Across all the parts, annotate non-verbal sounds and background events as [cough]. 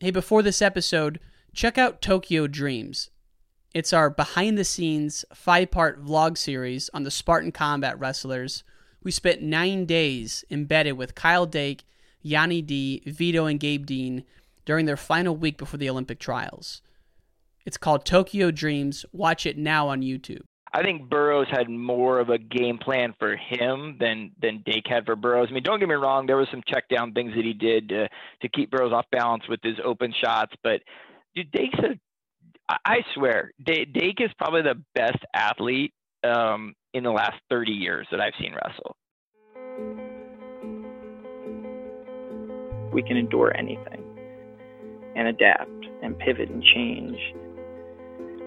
Hey, before this episode, check out Tokyo Dreams. It's our behind the scenes five part vlog series on the Spartan combat wrestlers. We spent nine days embedded with Kyle Dake, Yianni D, Vito, and Gabe Dean during their final week before the Olympic trials. It's called Tokyo Dreams. Watch it now on YouTube. I think Burroughs had more of a game plan for him than than Dake had for Burroughs. I mean, don't get me wrong, there was some check down things that he did to to keep Burroughs off balance with his open shots, but dude, Dake's a I swear, Dake is probably the best athlete um, in the last 30 years that I've seen wrestle. We can endure anything and adapt and pivot and change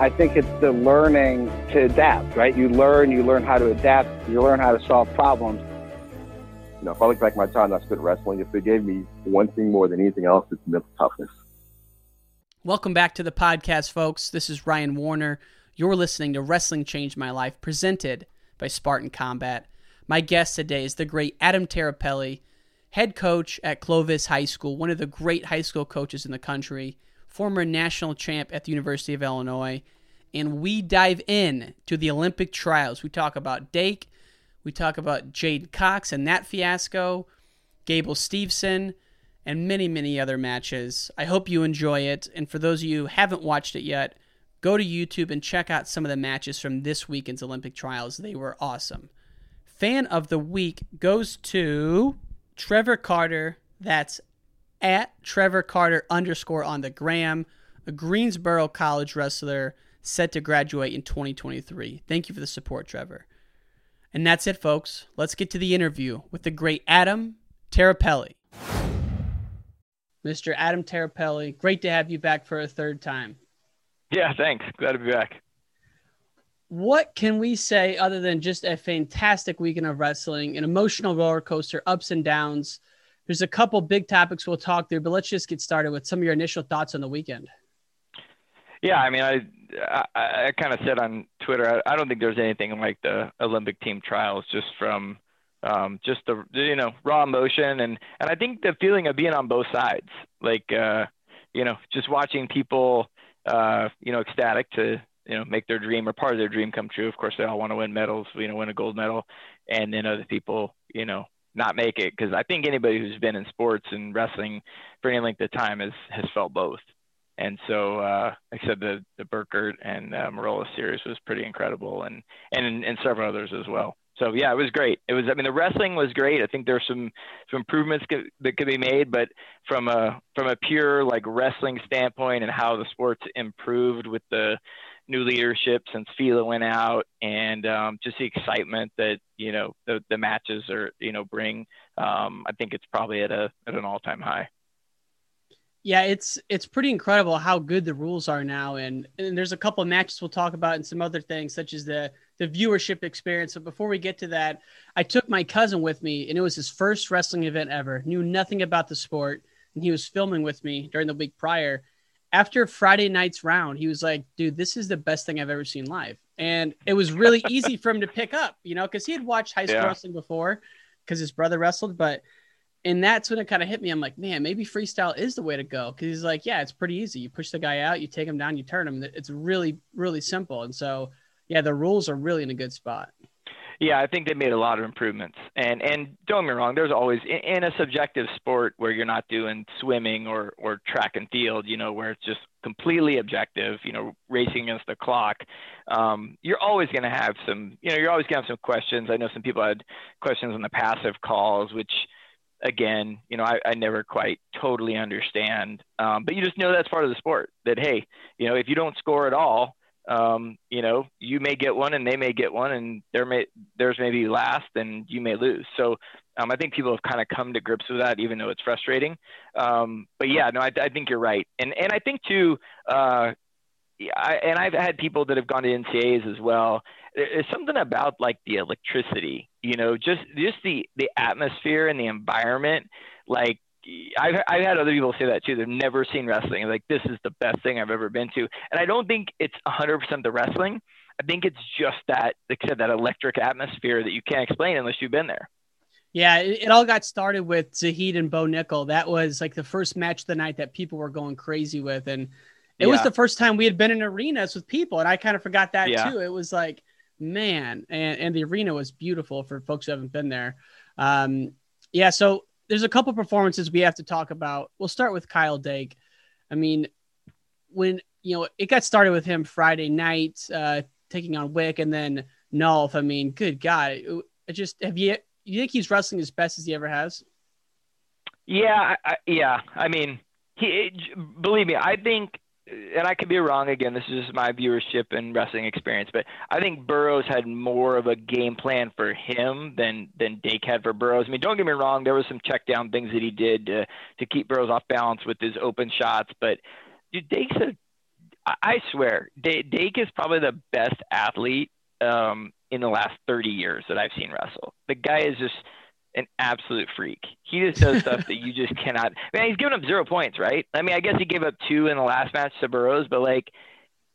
I think it's the learning to adapt, right? You learn, you learn how to adapt, you learn how to solve problems. You know, if I look back at my time I spent wrestling, if it gave me one thing more than anything else, it's mental toughness. Welcome back to the podcast, folks. This is Ryan Warner. You're listening to Wrestling Changed My Life, presented by Spartan Combat. My guest today is the great Adam Tirapelli, head coach at Clovis High School, one of the great high school coaches in the country former national champ at the University of Illinois. And we dive in to the Olympic trials. We talk about Dake, we talk about J'den Cox and that fiasco, Gable Steveson, and many, many other matches. I hope you enjoy it. And for those of you who haven't watched it yet, go to YouTube and check out some of the matches from this weekend's Olympic trials. They were awesome. Fan of the week goes to Trevor Carter. That's at Trevor Carter underscore on the gram, a Greensboro College wrestler set to graduate in 2023. Thank you for the support, Trevor. And that's it, folks. Let's get to the interview with the great Adam Tirapelli. Mr. Adam Tirapelli, great to have you back for a third time. Yeah, thanks. Glad to be back. What can we say other than just a fantastic weekend of wrestling, an emotional roller coaster, ups and downs? There's a couple big topics we'll talk through, but let's just get started with some of your initial thoughts on the weekend. Yeah, I mean, I I, I kind of said on Twitter, I, I don't think there's anything like the Olympic team trials, just from um, just the you know raw emotion and and I think the feeling of being on both sides, like uh, you know, just watching people uh, you know ecstatic to you know make their dream or part of their dream come true. Of course, they all want to win medals, you know, win a gold medal, and then other people, you know, not make it because I think anybody who's been in sports and wrestling for any length of time has has felt both. And so, uh, like I said, the the Burkert and uh, Maroulis series was pretty incredible, and and and several others as well. So yeah, it was great. It was. I mean, the wrestling was great. I think there's some some improvements could, that could be made, but from a from a pure like wrestling standpoint and how the sports improved with the new leadership since FILA went out, and um, just the excitement that you know the the matches are you know bring. Um, I think it's probably at a at an all time high. Yeah, it's it's pretty incredible how good the rules are now, and, and there's a couple of matches we'll talk about and some other things such as the the viewership experience. But before we get to that, I took my cousin with me, and it was his first wrestling event ever. Knew nothing about the sport, and he was filming with me during the week prior after Friday night's round, he was like, dude, this is the best thing I've ever seen live. And it was really [laughs] easy for him to pick up, you know, because he had watched high school yeah. wrestling before because his brother wrestled. But, and that's when it kind of hit me. I'm like, man, maybe freestyle is the way to go. Cause he's like, yeah, it's pretty easy. You push the guy out, you take him down, you turn him. It's really, really simple. And so, yeah, the rules are really in a good spot. Yeah, I think they made a lot of improvements. And and don't get me wrong, there's always in, a subjective sport where you're not doing swimming or or track and field, you know, where it's just completely objective, you know, racing against the clock, um, you're always going to have some, you know, you're always going to have some questions. I know some people had questions on the passive calls, which again, you know, I, I never quite totally understand. Um, but you just know that's part of the sport that, hey, you know, if you don't score at all, um, you know, you may get one and they may get one and there may, theirs may be last and you may lose. So um, I think people have kind of come to grips with that, even though it's frustrating. Um, but yeah, no, I, I, think you're right. And, and I think too, uh, I, and I've had people that have gone to NCAAs as well. There's something about like the electricity, you know, just just the the atmosphere and the environment. Like I've I've had other people say that too. They've never seen wrestling. Like this is the best thing I've ever been to. And I don't think it's 100% the wrestling. I think it's just that, like I said, that electric atmosphere that you can't explain unless you've been there. Yeah, it, it all got started with Zahid and Bo Nickal. That was like the first match of the night that people were going crazy with, and it yeah. was the first time we had been in arenas with people, and I kind of forgot that yeah. too. It was like, man, and, and the arena was beautiful for folks who haven't been there. Um, yeah, so there's a couple performances we have to talk about. We'll start with Kyle Dake. I mean, when you know it got started with him Friday night, uh, taking on Wick, and then Nolf. I mean, good God, it just have you you think he's wrestling as best as he ever has? Yeah, I, yeah. I mean, he believe me, I think and I could be wrong again. This is just my viewership and wrestling experience, but I think Burroughs had more of a game plan for him than than Dake had for Burroughs. I mean, don't get me wrong. There was some check down things that he did to to keep Burroughs off balance with his open shots, but dude, Dake's a I swear, Dake is probably the best athlete um, in the last 30 years that I've seen wrestle. The guy is just an absolute freak. He just does [laughs] stuff that you just cannot. Man, he's given up zero points, right? I mean, I guess he gave up two in the last match to Burroughs, but like,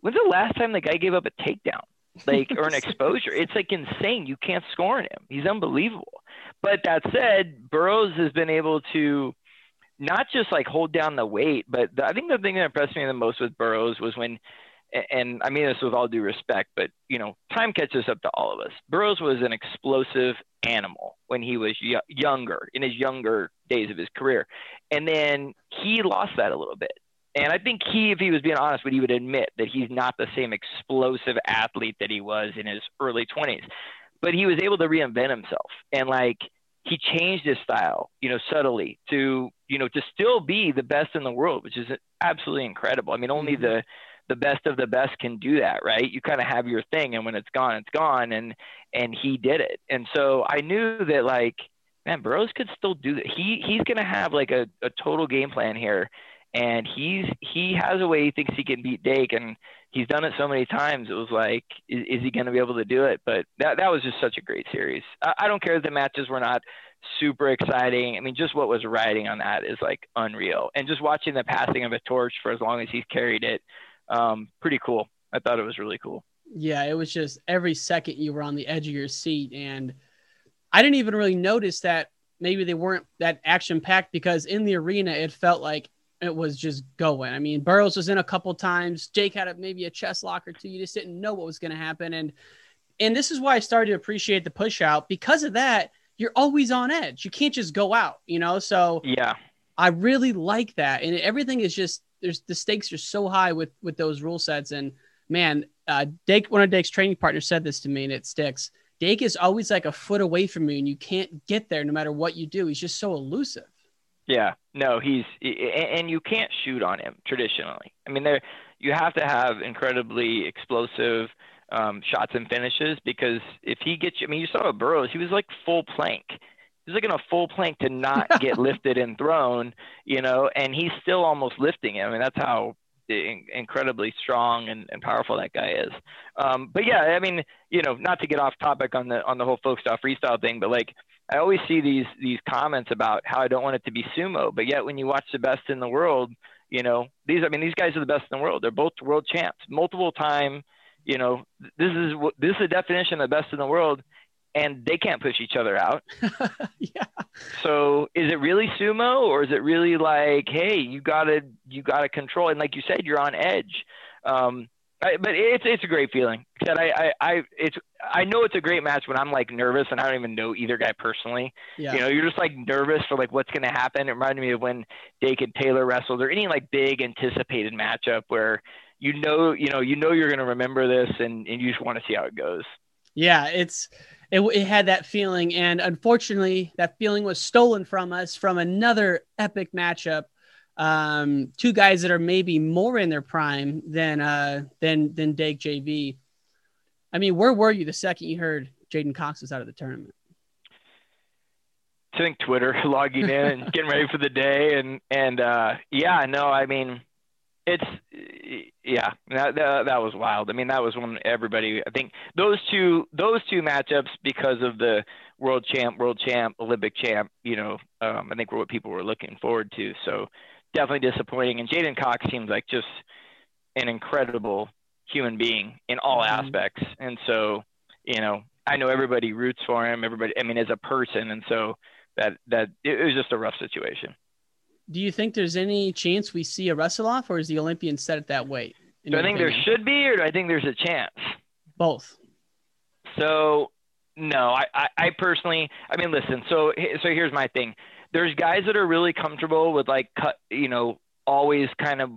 when's the last time the guy gave up a takedown, like, or an [laughs] exposure? It's like insane. You can't score on him. He's unbelievable. But that said, Burroughs has been able to not just like hold down the weight, but the, I think the thing that impressed me the most with Burroughs was when and I mean this with all due respect, but you know, time catches up to all of us. Burroughs was an explosive animal when he was y- younger, in his younger days of his career, and then he lost that a little bit. And I think he, if he was being honest, would he would admit that he's not the same explosive athlete that he was in his early 20s. But he was able to reinvent himself, and like he changed his style, you know, subtly to you know to still be the best in the world, which is absolutely incredible. I mean, only mm-hmm. the the best of the best can do that, right? You kind of have your thing, and when it's gone, it's gone, and and he did it. And so I knew that like, man, Burroughs could still do that. He he's gonna have like a, a total game plan here, and he's he has a way he thinks he can beat Dake, and he's done it so many times. It was like, is, is he gonna be able to do it? But that that was just such a great series. I, I don't care if the matches were not super exciting. I mean, just what was riding on that is like unreal. And just watching the passing of a torch for as long as he's carried it um, pretty cool. I thought it was really cool. Yeah, it was just every second you were on the edge of your seat, and I didn't even really notice that maybe they weren't that action packed because in the arena it felt like it was just going. I mean, Burroughs was in a couple times. Dake had a, maybe a chest lock or two. You just didn't know what was going to happen, and and this is why I started to appreciate the push out because of that. You're always on edge. You can't just go out, you know. So yeah, I really like that, and everything is just there's the stakes are so high with with those rule sets. And man, uh, Dake, one of Dake's training partners said this to me, and it sticks. Dake is always like a foot away from you, and you can't get there no matter what you do. He's just so elusive. Yeah, no, he's and you can't shoot on him traditionally. I mean, there you have to have incredibly explosive um, shots and finishes because if he gets you, I mean, you saw Burroughs, he was like full plank he's like in a full plank to not [laughs] get lifted and thrown, you know, and he's still almost lifting it. I mean, that's how incredibly strong and, and powerful that guy is. Um, but yeah, I mean, you know, not to get off topic on the on the whole folk style freestyle thing, but like I always see these these comments about how I don't want it to be sumo, but yet when you watch the best in the world, you know, these I mean these guys are the best in the world. They're both world champs, multiple time. You know, this is what this is the definition of the best in the world and they can't push each other out. [laughs] yeah. So is it really sumo or is it really like, hey, you gotta you gotta control and like you said, you're on edge. Um, I, but it's it's a great feeling. Said I, I I it's I know it's a great match when I'm like nervous and I don't even know either guy personally. Yeah. You know, you're just like nervous for like what's gonna happen. It reminded me of when Dake and Taylor wrestled or any like big anticipated matchup where you know you know you know you're gonna remember this and, and you just want to see how it goes. Yeah, it's it, it had that feeling, and unfortunately, that feeling was stolen from us from another epic matchup. Um, two guys that are maybe more in their prime than uh than than Dake JB. I mean, where were you the second you heard J'den Cox was out of the tournament? I think Twitter, [laughs] logging in and [laughs] getting ready for the day, and and uh, yeah, no, I mean, it's yeah, that, that that was wild. I mean, that was when everybody. I think those two those two matchups because of the world champ, world champ, Olympic champ. You know, um, I think were what people were looking forward to. So definitely disappointing. And J'den Cox seems like just an incredible human being in all Mhm. aspects. And so, you know, I know everybody roots for him. Everybody, I mean, as a person, and so that that it was just a rough situation. Do you think there's any chance we see a wrestle off, or is the Olympian set at that weight? Do I think there should be, or do I think there's a chance? both. So no, I, I, I personally, I mean, listen. So so here's my thing. There's guys that are really comfortable with like cut, you know, always kind of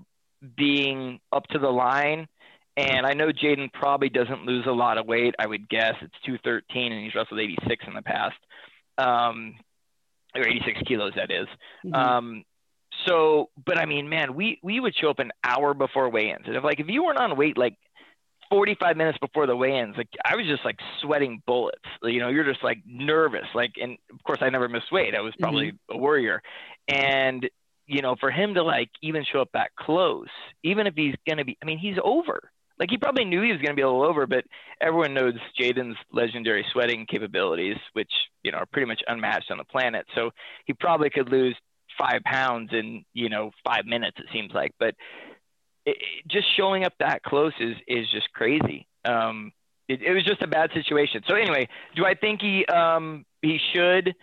being up to the line. And I know J'den probably doesn't lose a lot of weight. I would guess it's 213, and he's wrestled 86 in the past, um, or 86 kilos that is. Mhm. Um, so, but I mean, man, we we would show up an hour before weigh-ins, and if like if you weren't on weight like 45 minutes before the weigh-ins, like I was just like sweating bullets. You know, you're just like nervous. Like, and of course, I never missed weight. I was probably mm-hmm. a warrior, and you know, for him to like even show up that close, even if he's gonna be, I mean, he's over. Like he probably knew he was going to be a little over, but everyone knows J'den's legendary sweating capabilities, which you know are pretty much unmatched on the planet. So he probably could lose five pounds in you know five minutes. It seems like, but it, it- just showing up that close is is just crazy. Um, it, it was just a bad situation. So anyway, do I think he um, he should?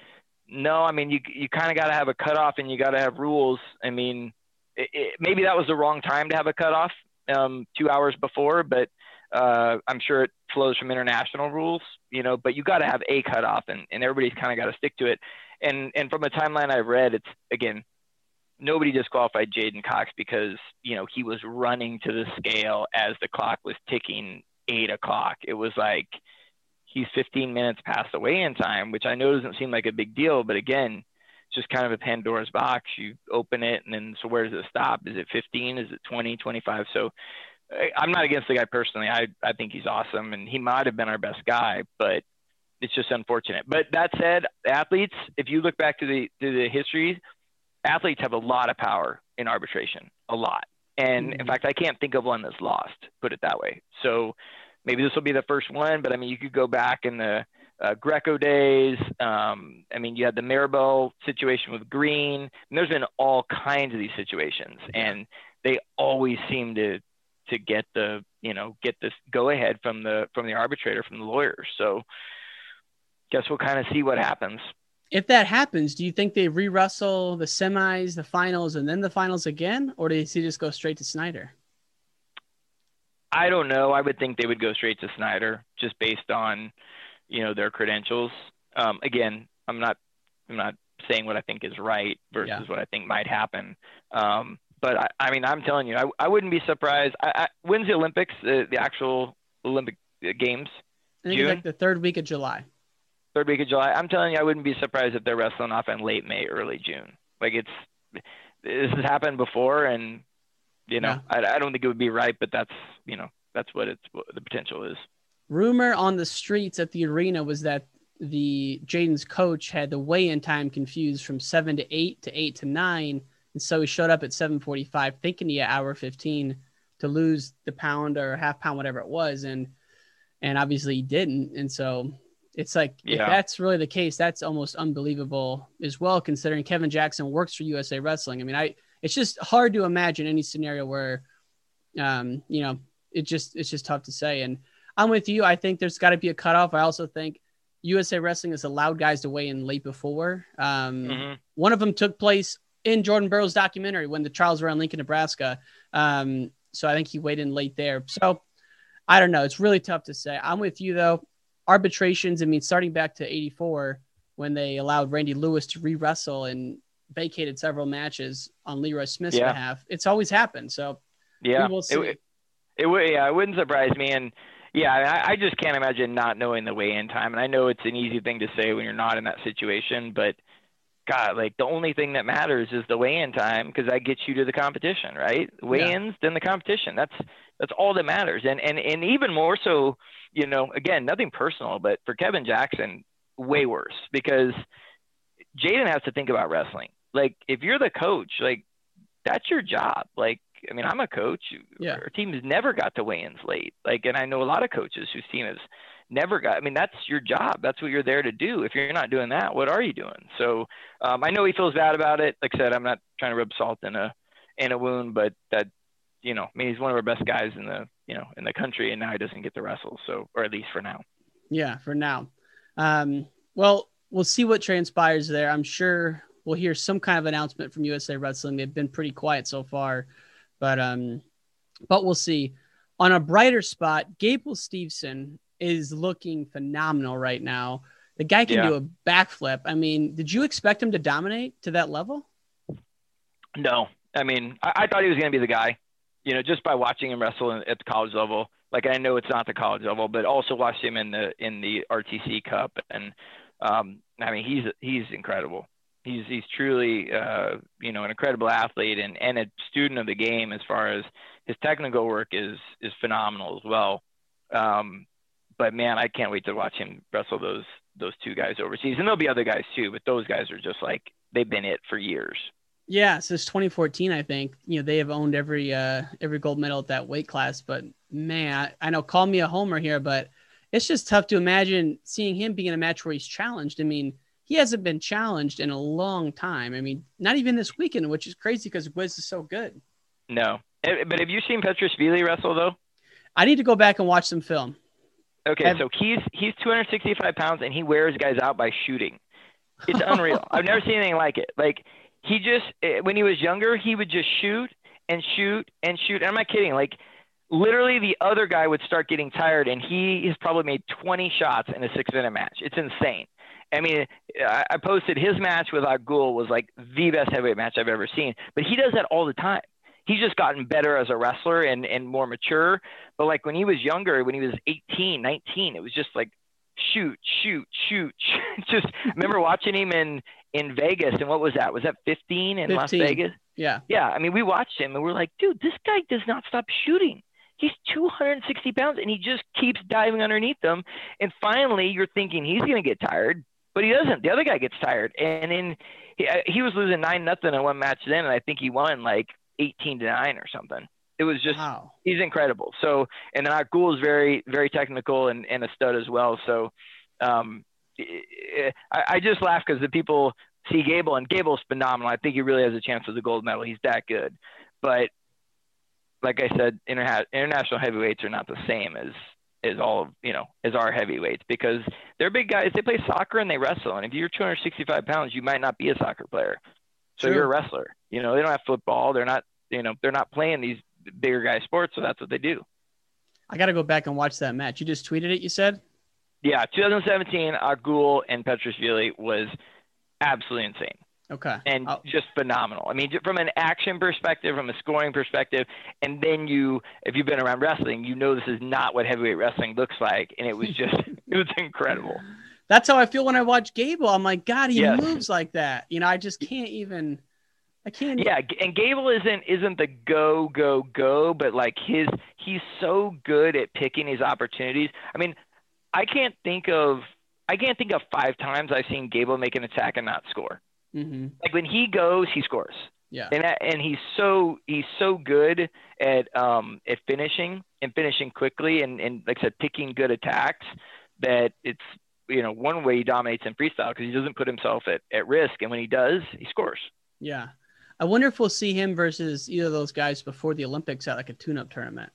No, I mean you you kind of got to have a cutoff and you got to have rules. I mean, maybe that was the wrong time to have a cutoff um, two hours before, but uh, I'm sure it flows from international rules, you know. But you got to have a cutoff, and, and everybody's kind of got to stick to it. And and from a timeline I've read, it's again nobody disqualified J'den Cox because you know he was running to the scale as the clock was ticking eight o'clock. It was like he's 15 minutes past the weigh-in time, which I know doesn't seem like a big deal, but again, it's just kind of a Pandora's box. You open it, and then so where does it stop? Is it 15? Is it 20? 25? So I'm not against the guy personally. I I think he's awesome, and he might have been our best guy, but it's just unfortunate. But that said, athletes, if you look back to the to the history, athletes have a lot of power in arbitration, a lot. And in fact, I can't think of one that's lost. Put it that way. So maybe this will be the first one, but I mean, you could go back in the uh, Greco days. Um, I mean, you had the Maribel situation with Green. And there's been all kinds of these situations, and they always seem to to get the you know get this go ahead from the from the arbitrator from the lawyers. So guess we'll kind of see what happens. If that happens, do you think they re-wrestle the semis, the finals, and then the finals again, or do you see just go straight to Snyder? I don't know. I would think they would go straight to Snyder just based on, you know, their credentials. Um, again, I'm not, I'm not saying what I think is right versus Yeah. what I think might happen. Um, but I, I mean, I'm telling you, I, I wouldn't be surprised. I, I, when's the Olympics? The, the actual Olympic uh, Games? June? like the third week of July. third week of July. I'm telling you, I wouldn't be surprised if they're wrestling off in late May, early June. Like it's this has happened before, and you know, I, I don't think it would be right, but that's you know, that's what it's what the potential is. Rumor on the streets at the arena was that the J'den's coach had the weigh-in time confused from seven to eight to eight to nine, and so he showed up at seven forty-five, thinking he had hour fifteen to lose the pound or half pound, whatever it was, and and obviously he didn't, and so it's like if that's really the case, that's almost unbelievable as well, considering Kevin Jackson works for USA Wrestling. I mean, I it's just hard to imagine any scenario where, um, you know, it just it's just tough to say. And I'm with you. I think there's got to be a cutoff. I also think USA Wrestling has allowed guys to weigh in late before. Um, Mhm. One of them took place in Jordan Burroughs' documentary when the trials were in Lincoln, Nebraska. Um, so I think he weighed in late there. So I don't know. It's really tough to say. I'm with you though. Arbitrations. I mean, starting back to '84 when they allowed Randy Lewis to re wrestle and vacated several matches on Lee Roy Smith's Yeah. behalf. It's always happened. So Yeah, we will see. It, it, would. Yeah, it wouldn't surprise me. And yeah, I, I just can't imagine not knowing the weigh-in time. And I know it's an easy thing to say when you're not in that situation, but God, like the only thing that matters is the weigh-in time because that gets you to the competition, right? Weigh-ins, then the competition. That's that's all that matters. And and and even more so, you know, again, nothing personal, but for Kevin Jackson, way worse because J'den has to think about wrestling. Like if you're the coach, like that's your job. Like I mean, I'm a coach. Yeah. Our team has never got to weigh-ins late. Like, and I know a lot of coaches whose team has never got. I mean, that's your job. That's what you're there to do. If you're not doing that, what are you doing? So um, I know he feels bad about it. Like I said, I'm not trying to rub salt in a in a wound, but that you know, I mean, he's one of our best guys in the you know in the country, and now he doesn't get to wrestle. So, or at least for now. Yeah, for now. Um, well, we'll see what transpires there. I'm sure we'll hear some kind of announcement from USA Wrestling. They've been pretty quiet so far, but um, but we'll see. On a brighter spot, Gable Steveson is looking phenomenal right now. The guy can Yeah. do a backflip. I mean, did you expect him to dominate to that level? No, I mean, I, I thought he was going to be the guy. You know, just by watching him wrestle in- at the college level. Like I know it's not the college level, but also watched him in the in the RTC Cup, and um, I mean, he's he's incredible. He's he's truly uh, you know an incredible athlete and and a student of the game as far as his technical work is is phenomenal as well. Um, but man, I can't wait to watch him wrestle those those two guys overseas, and there'll be other guys too. But those guys are just like they've been it for years. Yeah, since 2014, I think you know they have owned every uh every gold medal at that weight class. But man, I, I know call me a homer here, but it's just tough to imagine seeing him being in a match where he's challenged. I mean, he hasn't been challenged in a long time. I mean, not even this weekend, which is crazy because Wiz is so good. No, Eh, but have you seen Petriashvili wrestle though? I need to go back and watch some film. Okay, so he's he's 265 pounds and he wears guys out by shooting. It's unreal. [laughs] I've never seen anything like it. Like he just eh, when he was younger, he would just shoot and shoot and shoot. And I'm not kidding. Like literally, the other guy would start getting tired, and he has probably made 20 shots in a six-minute match. It's insane. I mean, I I posted his match with Akgül was like the best heavyweight match I've ever seen. But he does that all the time. He's just gotten better as a wrestler and, and more mature. But like when he was younger, when he was 18, 19, it was just like shoot, shoot, shoot. shoot. [laughs] just remember watching him in in Vegas and what was that? Was that 15 in Las Vegas? Yeah, Yeah, I mean, we watched him and we're like, dude, this guy does not stop shooting. He's 260 pounds and he just keeps diving underneath them. And finally, you're thinking he's going to get tired, but he doesn't. The other guy gets tired, and then he, uh, he was losing nine nothing in one match then, and I think he won like 18 to nine or something. It was just wow. he's incredible. So, and then Akgül is very, very technical and, and a stud as well. So, um, I, I just laugh because the people see Gable and Gable's phenomenal. I think he really has a chance for the gold medal. He's that good. But like I said, interha- international heavyweights are not the same as as all of you know is our heavyweights because they're big guys. They play soccer and they wrestle. And if you're 265 pounds, you might not be a soccer player. So you're a wrestler. You know, they don't have football. They're not. You know, they're not playing these bigger guy sports. So that's what they do. I got to go back and watch that match. You just tweeted it. You said. Yeah, 2017, Akgül and Petriashvili was absolutely insane Okay. and I'll- just phenomenal. I mean, from an action perspective, from a scoring perspective, and then you, if you've been around wrestling, you know this is not what heavyweight wrestling looks like, and it was [laughs] just, it was incredible. That's how I feel when I watch Gable. I'm like, God, he Yes. moves like that. You know, I just can't even. I can't. Yeah, and Gable isn't isn't the go go go, but like his, he's so good at picking his opportunities. I mean, I can't think of, I can't think of five times I've seen Gable make an attack and not score. Hmm Like when he goes, he scores. Yeah. and that, and he's so he's so good at um at finishing and finishing quickly and and like I said picking good attacks that it's you know one way he dominates in freestyle because he doesn't put himself at at risk and when he does he scores. Yeah. I wonder if we'll see him versus either of those guys before the Olympics at like a tune-up tournament.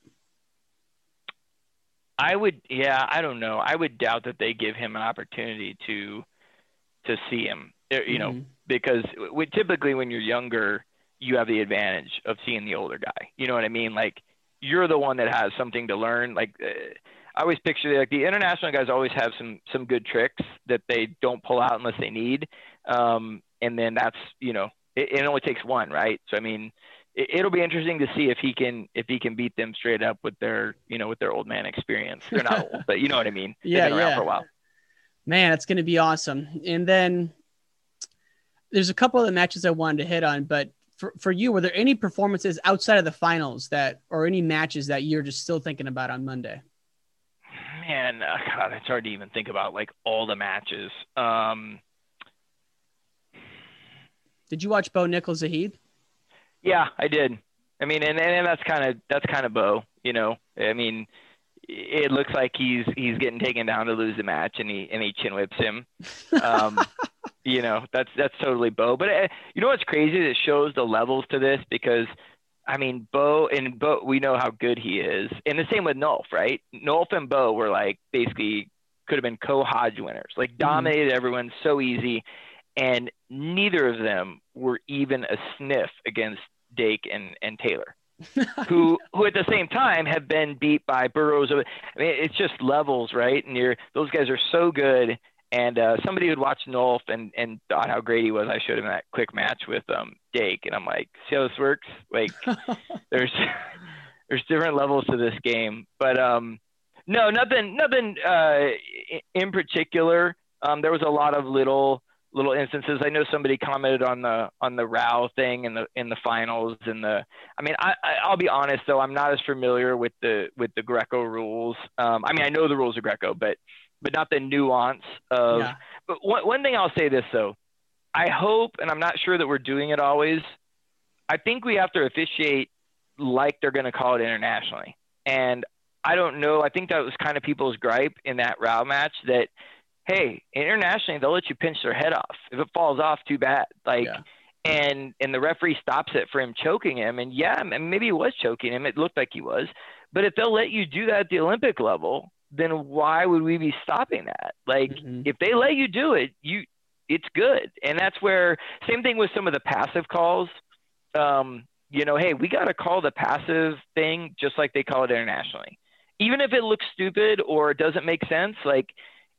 I would yeah I don't know I would doubt that they give him an opportunity to to see him you know Mhm. Because we, typically when you're younger you have the advantage of seeing the older guy. You know what I mean? Like you're the one that has something to learn. Like uh, I always picture like the international guys always have some some good tricks that they don't pull out unless they need. Um, and then that's you know it, it only takes one, right? So I mean, it, will be interesting to see if he can if he can beat them straight up with their you know with their old man experience. They're not old, but you know what I mean. [laughs] yeah, yeah. for a while. Man, it's going to be awesome. And then there's a couple of the matches I wanted to hit on, but for, for you, were there any performances outside of the finals that, or any matches that you're just still thinking about on Monday? Man, uh, God, it's hard to even think about like all the matches. Um, did you watch Bo Nickal Zahid? Yeah, I did. I mean, and, and that's kind of that's kind of Bo. You know, I mean, it looks like he's he's getting taken down to lose the match, and he and he chin whips him. Um, [laughs] you know, that's that's totally Bo. But uh, you know what's crazy? It shows the levels to this because. I mean, Bo and Bo, we know how good he is, and the same with Nolf, right? Nolf and Bo were like basically could have been co-Hodge winners, like mm-hmm. dominated mm-hmm. everyone so easy, and neither of them were even a sniff against Dake and, and Taylor, [laughs] who [laughs] who at the same time have been beat by Burroughs. I mean, it's just levels, right? And you're those guys are so good. And uh, somebody would watch Nolf and, and thought how great he was. I showed him that quick match with um, Dake, and I'm like, see how this works? Like, [laughs] there's there's different levels to this game, but um, no, nothing nothing uh, in particular. Um, there was a lot of little little instances. I know somebody commented on the on the Rau thing in the in the finals and the. I mean, I, I will be honest though, I'm not as familiar with the with the Greco rules. Um, I mean, I know the rules of Greco, but but not the nuance of. Yeah. But one one thing I'll say this though, I hope, and I'm not sure that we're doing it always. I think we have to officiate like they're going to call it internationally, and I don't know. I think that was kind of people's gripe in that Rau match that hey, internationally they'll let you pinch their head off. If it falls off, too bad. Like, yeah. and and the referee stops it for him choking him, and yeah, maybe he was choking him. It looked like he was, but if they'll let you do that at the Olympic level, then why would we be stopping that? Like, mm-hmm. if they let you do it, you it's good, and that's where same thing with some of the passive calls. Um, you know, hey, we got to call the passive thing just like they call it internationally. Even if it looks stupid or it doesn't make sense, like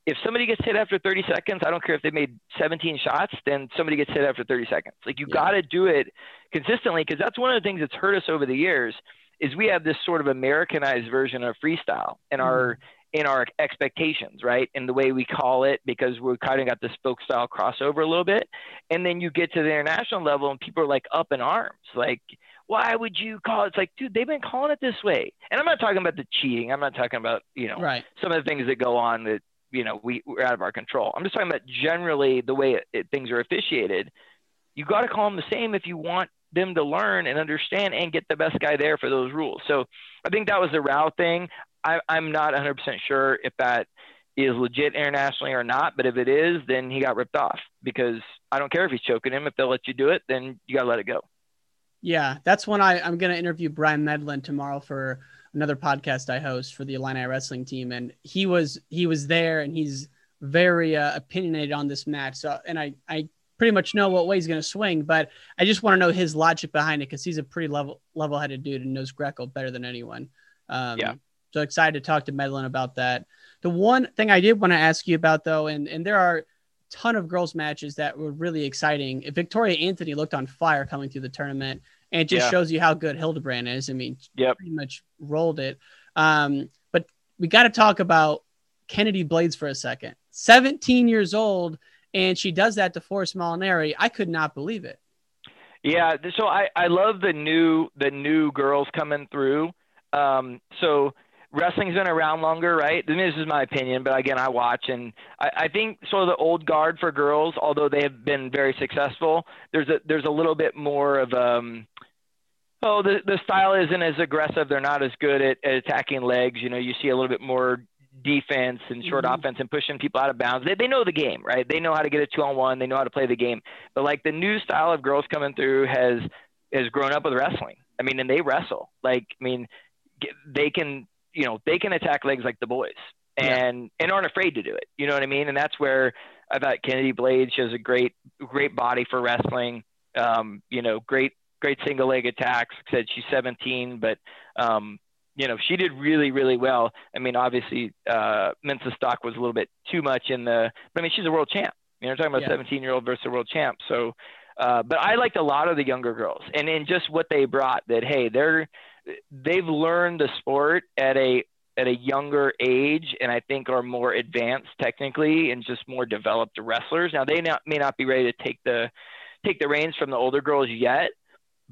if somebody gets hit after 30 seconds, I don't care if they made 17 shots, then somebody gets hit after 30 seconds. Like you yeah. got to do it consistently because that's one of the things that's hurt us over the years is we have this sort of Americanized version of freestyle in mm. our in our expectations, right? In the way we call it because we're kind of got this folk style crossover a little bit. And then you get to the international level and people are like up in arms, like why would you call it? It's like, dude, they've been calling it this way. And I'm not talking about the cheating. I'm not talking about, you know, right. some of the things that go on that you know we, we're out of our control. I'm just talking about generally the way it, it, things are officiated. You got to call them the same if you want them to learn and understand and get the best guy there for those rules. So I think that was the Rau thing. I, I'm not 100% sure if that is legit internationally or not, but if it is, then he got ripped off because I don't care if he's choking him. If they'll let you do it, then you got to let it go. Yeah, that's when I, I'm going to interview Brian Medlin tomorrow for another podcast I host for the Illini wrestling team, and he was he was there, and he's very uh, opinionated on this match. So, and I I pretty much know what way he's going to swing, but I just want to know his logic behind it because he's a pretty level level headed dude and knows Greco better than anyone. Um, yeah. So excited to talk to Medlin about that. The one thing I did want to ask you about though, and and there are a ton of girls matches that were really exciting. Victoria Anthony looked on fire coming through the tournament. And it just yeah. shows you how good Hildebrandt is. I mean, yep. pretty much rolled it. Um, but we got to talk about Kennedy Blades for a second. 17 years old, and she does that to Forrest Molinari. I could not believe it. Yeah, so I, I love the new the new girls coming through. Um, so wrestling's been around longer, right? I mean, this is my opinion, but again, I watch and I, I think sort of the old guard for girls, although they have been very successful, there's a there's a little bit more of um oh the the style isn't as aggressive. They're not as good at, at attacking legs. You know, you see a little bit more defense and short mm-hmm. offense and pushing people out of bounds. They they know the game, right? They know how to get a two on one. They know how to play the game. But like the new style of girls coming through has has grown up with wrestling. I mean, and they wrestle. Like I mean, they can you know they can attack legs like the boys and yeah. and aren't afraid to do it. You know what I mean? And that's where I thought Kennedy Blades she has a great great body for wrestling. Um, you know, great great single leg attacks. Said she's 17, but um, you know, she did really, really well. I mean, obviously, uh, Mensah-Stock was a little bit too much in the, but I mean, she's a world champ. You know, we're talking about Yeah. 17 year old versus a world champ. So, uh, but I liked a lot of the younger girls and in just what they brought that, hey, they're, they've learned the sport at a, at a younger age and I think are more advanced technically and just more developed wrestlers. Now they not, may not be ready to take the, take the reins from the older girls yet,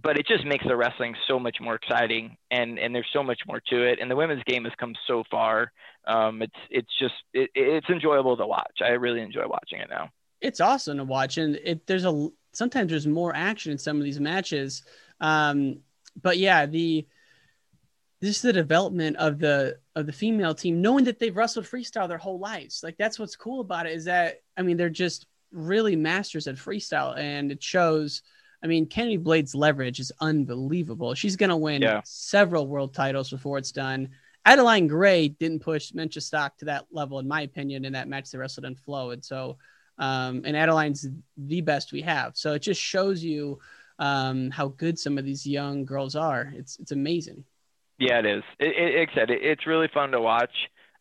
but it just makes the wrestling so much more exciting and and there's so much more to it. And the women's game has come so far. Um it's it's just it, it's enjoyable to watch. I really enjoy watching it now. It's awesome to watch. And it there's a sometimes there's more action in some of these matches. Um but yeah the this is the development of the of the female team knowing that they've wrestled freestyle their whole lives like that's what's cool about it is that i mean they're just really masters at freestyle and it shows i mean kennedy blade's leverage is unbelievable she's going to win Yeah. several world titles before it's done adeline gray didn't push Mensah-Stock to that level in my opinion in that match they wrestled in flow and so um, and Adeline's the best we have. So it just shows you um, how good some of these young girls are. It's it's amazing. Yeah it is. It, it, like i said it, it's really fun to watch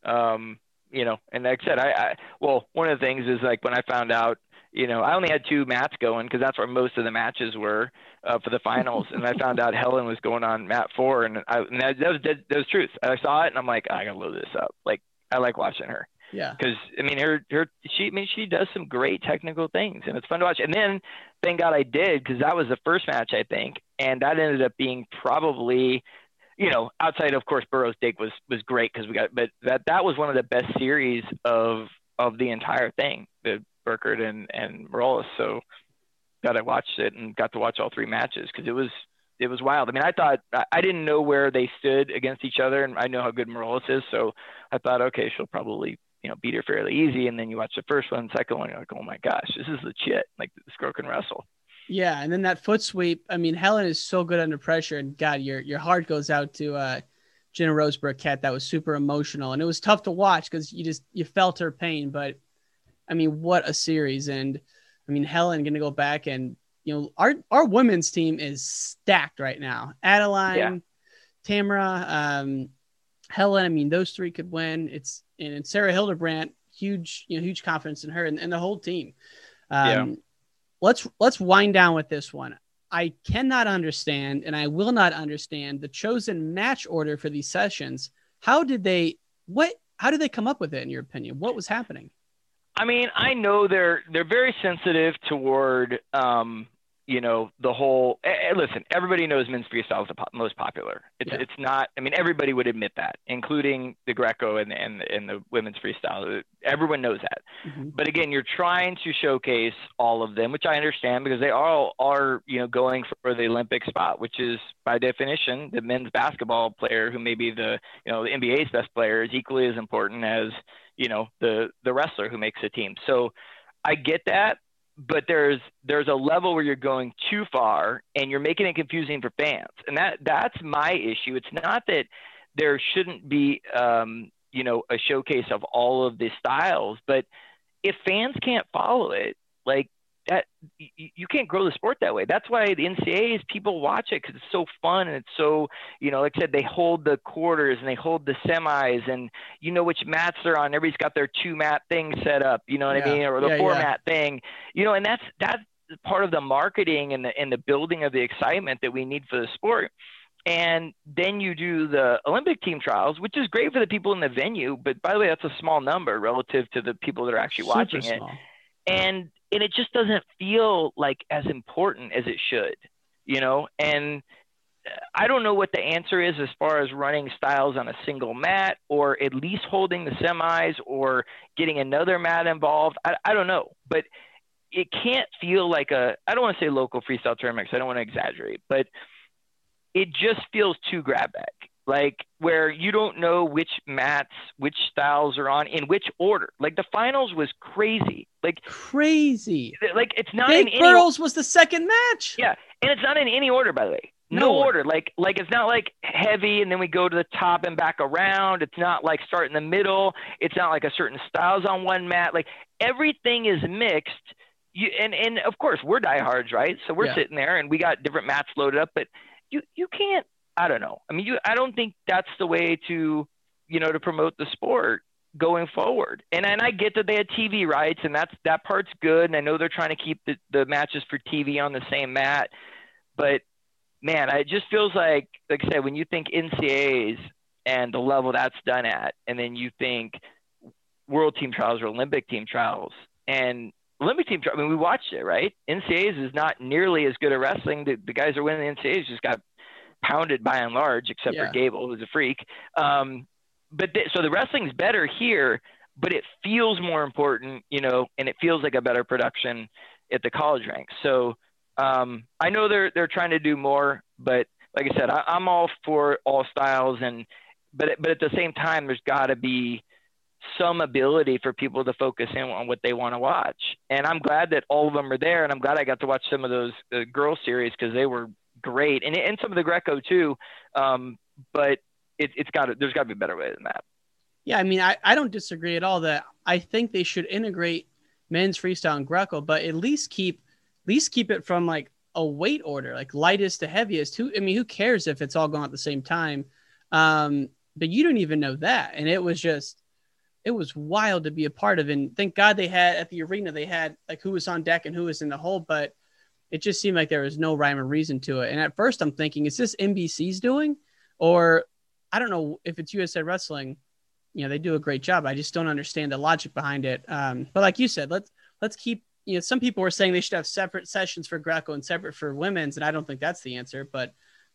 um you know and like i said I, I well one of the things is like when i found out you know i only had two mats going because that's where most of the matches were uh, for the finals. And i [laughs] found out helen was going on mat four and i and that, that was that, that was truth. I saw it and i'm like i gotta load this up. Like i like watching her. Yeah. because I mean her her she I mean she does some great technical things and it's fun to watch. And then thank God I did because that was the first match I think, and that ended up being probably, you know, outside of course Burroughs Dig was was great because we got, but that that was one of the best series of of the entire thing, the Burkert and and Maroulis. So glad I watched it and got to watch all three matches because it was it was wild. I mean, I thought I I didn't know where they stood against each other, and I know how good Maroulis is, so I thought, okay, she'll probably you know beat her fairly easy. And then you watch the first one, second one, you're like, oh my gosh, this is legit. Like this girl can wrestle. Yeah, and then that foot sweep. I mean, Helen is so good under pressure, and God, your your heart goes out to uh, Jenna Rose Burkert. That was super emotional, and it was tough to watch because you just you felt her pain. But I mean, what a series! And I mean, Helen going to go back and you know our our women's team is stacked right now. Adeline, Yeah. Tamyra, um, Helen. I mean, those three could win. It's and Sarah Hildebrandt, huge you know huge confidence in her and, and the whole team. Um, Yeah. Let's let's wind down with this one. I cannot understand, and I will not understand the chosen match order for these sessions. How did they? What? How did they come up with it? In your opinion, what was happening? I mean, I know they're they're very sensitive toward um, you know the whole. eh, eh, listen, everybody knows men's freestyle is the po- most popular. It's Yeah. it's not. I mean, everybody would admit that, including the Greco and and and the women's freestyle. Everyone knows that. Mhm. But again, you're trying to showcase all of them, which I understand because they all are, you know, going for the Olympic spot, which is by definition the men's basketball player who may be the, you know, the NBA's best player is equally as important as, you know, the the wrestler who makes the team. So I get that, but there's there's a level where you're going too far and you're making it confusing for fans, and that that's my issue. It's not that there shouldn't be, um, you know, a showcase of all of the styles, but if fans can't follow it, like that, you, can't grow the sport that way. That's why the NCAA's people watch it because it's so fun and it's so, you know, like I said, they hold the quarters and they hold the semis and you know which mats they're on. Everybody's got their two mat thing set up, you know what Yeah. I mean, or the Yeah, four yeah. mat thing, you know, and that's that's part of the marketing and the and the building of the excitement that we need for the sport. And then you do the Olympic team trials, which is great for the people in the venue. But by the way, that's a small number relative to the people that are actually Super watching it. And and it just doesn't feel like as important as it should, you know. And uh, I don't know what the answer is as far as running styles on a single mat, or at least holding the semis, or getting another mat involved. I, I don't know, but it can't feel like a. I don't want to say local freestyle tournament 'cause I don't want to exaggerate, but it just feels too grab bag. Like where you don't know which mats, which styles are on in which order. Like the finals was crazy. Like Crazy. like it's not in Dave any was the second match. yeah, and it's not in any order, by the way. No, No order. Like like it's not like heavy and then we go to the top and back around. It's not like start in the middle. It's not like a certain styles on one mat. Like everything is mixed. You and and of course we're diehards, right? So we're Yeah. sitting there and we got different mats loaded up, but you you can't I don't know. I mean, you, I don't think that's the way to, you know, to promote the sport going forward. And and I get that they had TV rights, and that's that part's good. And I know they're trying to keep the, the matches for TV on the same mat, but man, it just feels like, like I said, when you think NCAAs and the level that's done at, and then you think World Team Trials or Olympic Team Trials, and Olympic Team, I mean, we watched it, right? NCAAs is not nearly as good at wrestling. The, the guys are winning the NCAAs just got pounded by and large, except yeah. for Gable, who's a freak. Um, but th- so the wrestling's better here, but it feels more important, you know, and it feels like a better production at the college ranks. So um, I know they're they're trying to do more, but like I said, I, I'm all for all styles, and but but at the same time, there's got to be some ability for people to focus in on what they want to watch. And I'm glad that all of them are there, and I'm glad I got to watch some of those uh, girl series because they were great, and and some of the Greco too. Um, but it, it's got to, there's got to be a better way than that. Yeah, I mean, I, I don't disagree at all that I think they should integrate men's freestyle and Greco, but at least keep at least keep it from like a weight order, like lightest to heaviest. Who I mean, who cares if it's all going at the same time? Um, but you don't even know that, and it was just it was wild to be a part of. And thank God they had at the arena they had like who was on deck and who was in the hole, but it just seemed like there was no rhyme or reason to it. And at first I'm thinking, is this NBC's doing, or I don't know if it's USA Wrestling. You know, they do a great job. I just don't understand the logic behind it. Um, but like you said, let's let's keep. You know, some people were saying they should have separate sessions for Greco and separate for women's, and I don't think that's the answer. But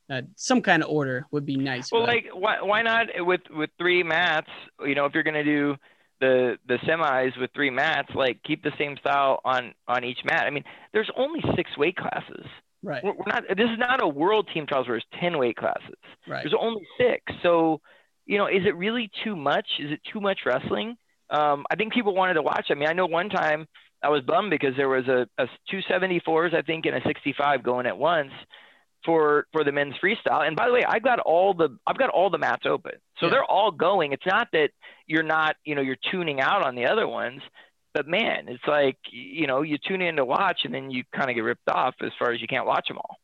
uh, some kind of order would be nice. Well, like why why not with with three mats? You know, if you're gonna do the the semis with three mats, like keep the same style on on each mat. I mean, there's only six weight classes. Right. We're, not. This is not a world team trials where there's ten weight classes. Right. There's only six. So, you know, is it really too much? Is it too much wrestling? Um, I think people wanted to watch. I mean, I know one time I was bummed because there was a, a 274s, I think, and a 65 going at once for for the men's freestyle. And by the way, I got all the I've got all the mats open, so yeah. they're all going. It's not that you're not you know you're tuning out on the other ones but man, it's like you know you tune in to watch and then you kind of get ripped off as far as you can't watch them all.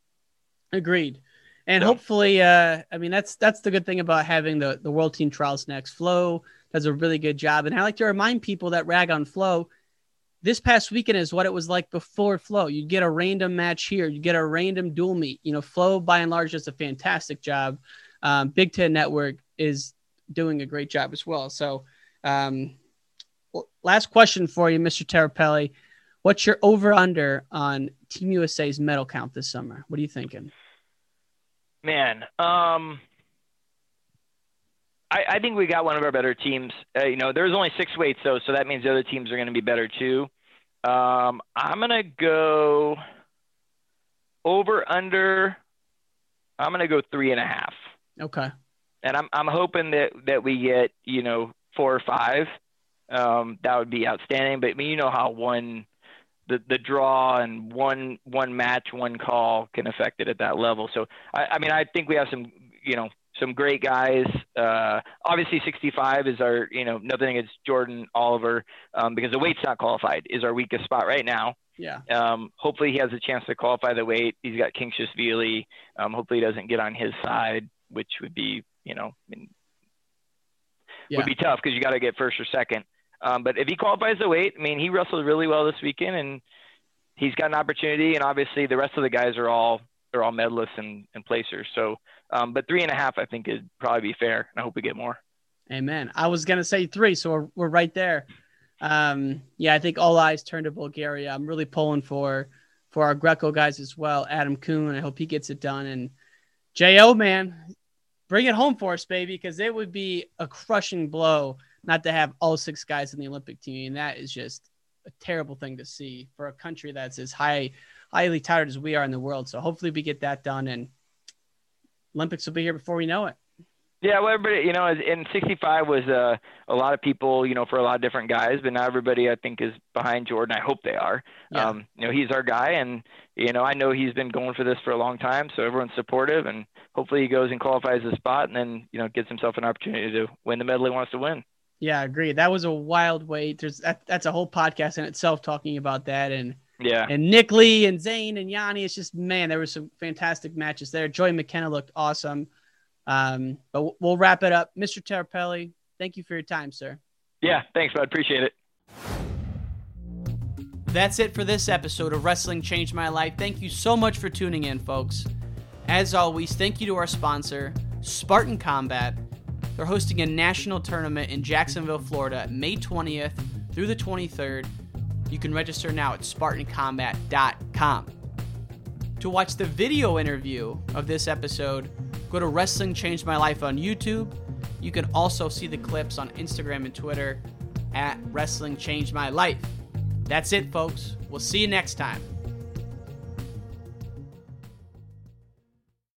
Agreed. And so. hopefully, uh, I mean that's that's the good thing about having the the World Team Trials next. Flo does a really good job, and I like to remind people that rag on Flo. This past weekend is what it was like before Flo. You'd get a random match here, you get a random dual meet. You know, Flo by and large does a fantastic job. Um, Big Ten Network is doing a great job as well. So um, last question for you, Mr. Tirapelli. What's your over under on Team USA's medal count this summer? What are you thinking? Man, um, I, I think we got one of our better teams. Uh, you know, there's only six weights though, so that means the other teams are going to be better too. Um, I'm gonna go over under. I'm gonna go three and a half. Okay. And I'm I'm hoping that that we get you know four or five um, that would be outstanding. But I mean, you know how one the the draw and one one match, one call can affect it at that level. So I, I mean, I think we have some you know some great guys. Uh, obviously, 65 is our you know nothing against Jordan Oliver um, because the weight's not qualified is our weakest spot right now. Yeah. Um, hopefully he has a chance to qualify the weight. He's got Khinchegashvili. Um, hopefully he doesn't get on his side, which would be you know I mean, yeah. would be tough because you got to get first or second. Um, but if he qualifies the weight, I mean, he wrestled really well this weekend, and he's got an opportunity. And obviously, the rest of the guys are all they're all medalists and, and placers. So, um, but three and a half, I think, would probably be fair, and I hope we get more. Amen. I was gonna say three, so we're we're right there. Um, yeah, I think all eyes turn to Bulgaria. I'm really pulling for for our Greco guys as well. Adam Coon, I hope he gets it done. And Jo, man, bring it home for us, baby, because it would be a crushing blow not to have all six guys in the Olympic team. And that is just a terrible thing to see for a country that's as high, highly touted as we are in the world. So hopefully we get that done and Olympics will be here before we know it. Yeah, well, everybody, you know, in '65 was uh, a lot of people, you know, for a lot of different guys, but now everybody, I think, is behind Jordan. I hope they are. Yeah. Um, you know, he's our guy, and you know, I know he's been going for this for a long time, so everyone's supportive, and hopefully he goes and qualifies the spot, and then you know, gets himself an opportunity to win the medal he wants to win. Yeah, I agree. That was a wild wait. There's that, that's a whole podcast in itself talking about that and yeah. And Nick Lee and Zane and Yianni. It's just man, there were some fantastic matches there. Joey McKenna looked awesome. Um, but we'll wrap it up. Mr. Tirapelli, thank you for your time, sir. Yeah, thanks, bud. Appreciate it. That's it for this episode of Wrestling Changed My Life. Thank you so much for tuning in, folks. As always, thank you to our sponsor, Spartan Combat. They're hosting a national tournament in Jacksonville, Florida, May 20th through the 23rd. You can register now at SpartanCombat.com. To watch the video interview of this episode, go to Wrestling Changed My Life on YouTube. You can also see the clips on Instagram and Twitter at Wrestling Changed My Life. That's it, folks. We'll see you next time.